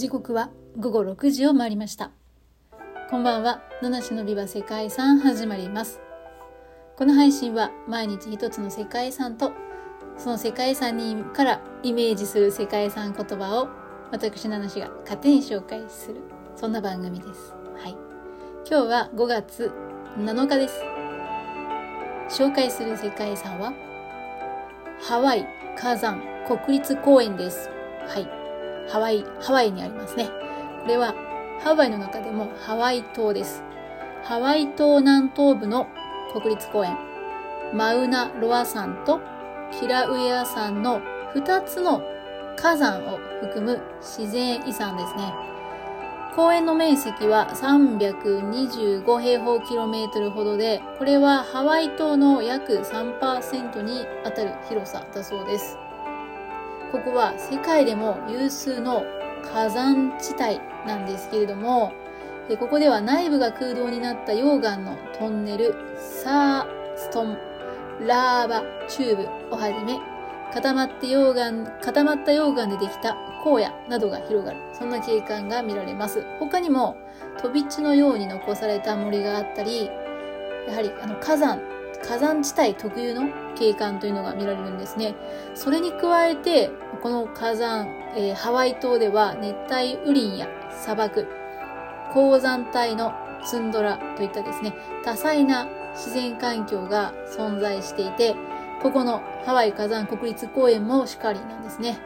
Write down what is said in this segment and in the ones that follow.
時刻は午後6時を回りました。こんばんは。七種のビバ世界遺産始まります。この配信は毎日一つの世界遺産とその世界遺産にからイメージする世界遺産言葉を私七種が勝手に紹介するそんな番組です。はい。今日は5月7日です。紹介する世界遺産はハワイ火山国立公園です。はい。ハワイ、ハワイにありますね。これはハワイの中でもハワイ島です。ハワイ島南東部の国立公園、マウナロア山とキラウエア山の2つの火山を含む自然遺産ですね。公園の面積は325平方キロメートルほどで、これはハワイ島の約3%にあたる広さだそうです。ここは世界でも有数の火山地帯なんですけれども、ここでは内部が空洞になった溶岩のトンネル、サーストン、ラーバ、チューブをはじめ、固まって溶岩、固まった溶岩でできた荒野などが広がる。そんな景観が見られます。他にも、飛び地のように残された森があったり、やはりあの火山火山地帯特有の景観というのが見られるんですね。それに加えて、この火山、えー、ハワイ島では熱帯雨林や砂漠、鉱山帯のツンドラといったですね、多彩な自然環境が存在していて、ここのハワイ火山国立公園もしかりなんですね。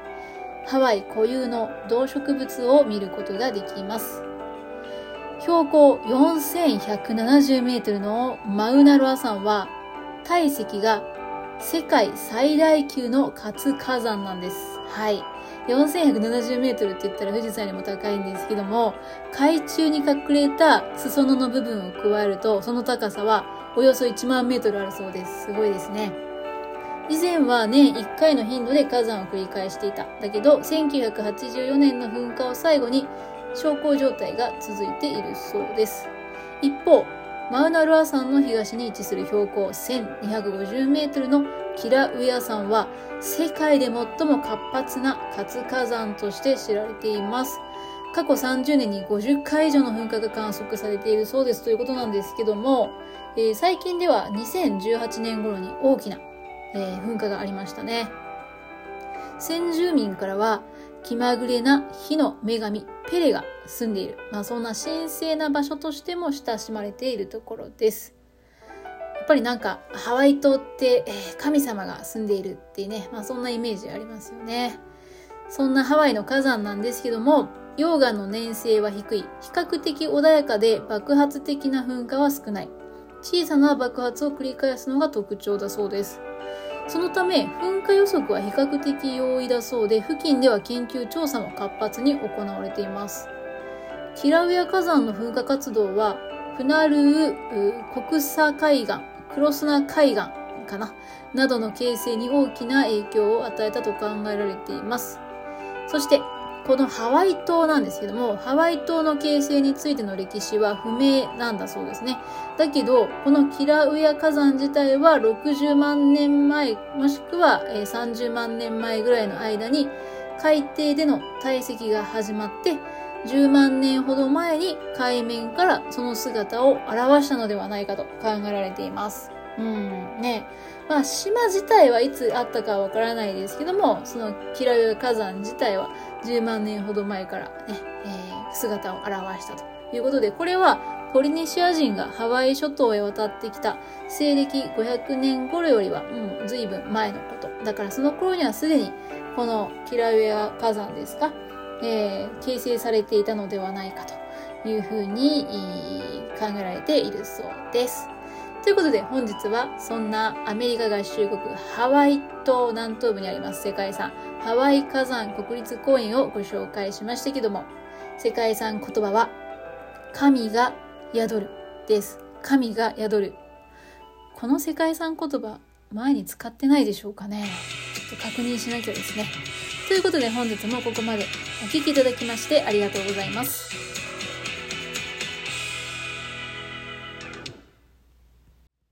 ハワイ固有の動植物を見ることができます。標高4170メートルのマウナロア山は体積が世界最大級の活火山なんです。はい。4170メートルって言ったら富士山よりも高いんですけども、海中に隠れた裾野の部分を加えると、その高さはおよそ1万メートルあるそうです。すごいですね。以前は年1回の頻度で火山を繰り返していた。だけど、1984年の噴火を最後に小康状態が続いているそうです。一方、マウナルア山の東に位置する標高1250メートルのキラウエア山は世界で最も活発な活火山として知られています。過去30年に50回以上の噴火が観測されているそうですということなんですけども、えー、最近では2018年頃に大きな、えー、噴火がありましたね。先住民からは気まぐれな火の女神ペレが住んでいる、まあ、そんな神聖な場所としても親しまれているところです。やっぱりなんかハワイ島って、えー、神様が住んでいるっていうね、まあ、そんなイメージありますよね。そんなハワイの火山なんですけども、溶岩の粘性は低い、比較的穏やかで爆発的な噴火は少ない。小さな爆発を繰り返すのが特徴だそうです。そのため、噴火予測は比較的容易だそうで、付近では研究調査も活発に行われています。キラウヤ火山の噴火活動は、プナルー国砂海岸、クロスナ海岸かな、などの形成に大きな影響を与えたと考えられています。そして、このハワイ島なんですけども、ハワイ島の形成についての歴史は不明なんだそうですね。だけど、このキラウヤ火山自体は60万年前、もしくは30万年前ぐらいの間に海底での堆積が始まって、10万年ほど前に海面からその姿を表したのではないかと考えられています。うん、ね。まあ、島自体はいつあったかわからないですけども、そのキラウ火山自体は10万年ほど前からね、えー、姿を現したということで、これはポリネシア人がハワイ諸島へ渡ってきた西暦500年頃よりは、うん、随分前のこと。だからその頃にはすでにこのキラウエア火山ですか、えー、形成されていたのではないかというふうに考えられているそうです。ということで本日はそんなアメリカ合衆国ハワイ島南東部にあります世界遺産ハワイ火山国立公園をご紹介しましたけども世界遺産言葉は神が宿るです。神が宿る。この世界遺産言葉前に使ってないでしょうかね。ちょっと確認しなきゃですね。ということで本日もここまでお聴きいただきましてありがとうございます。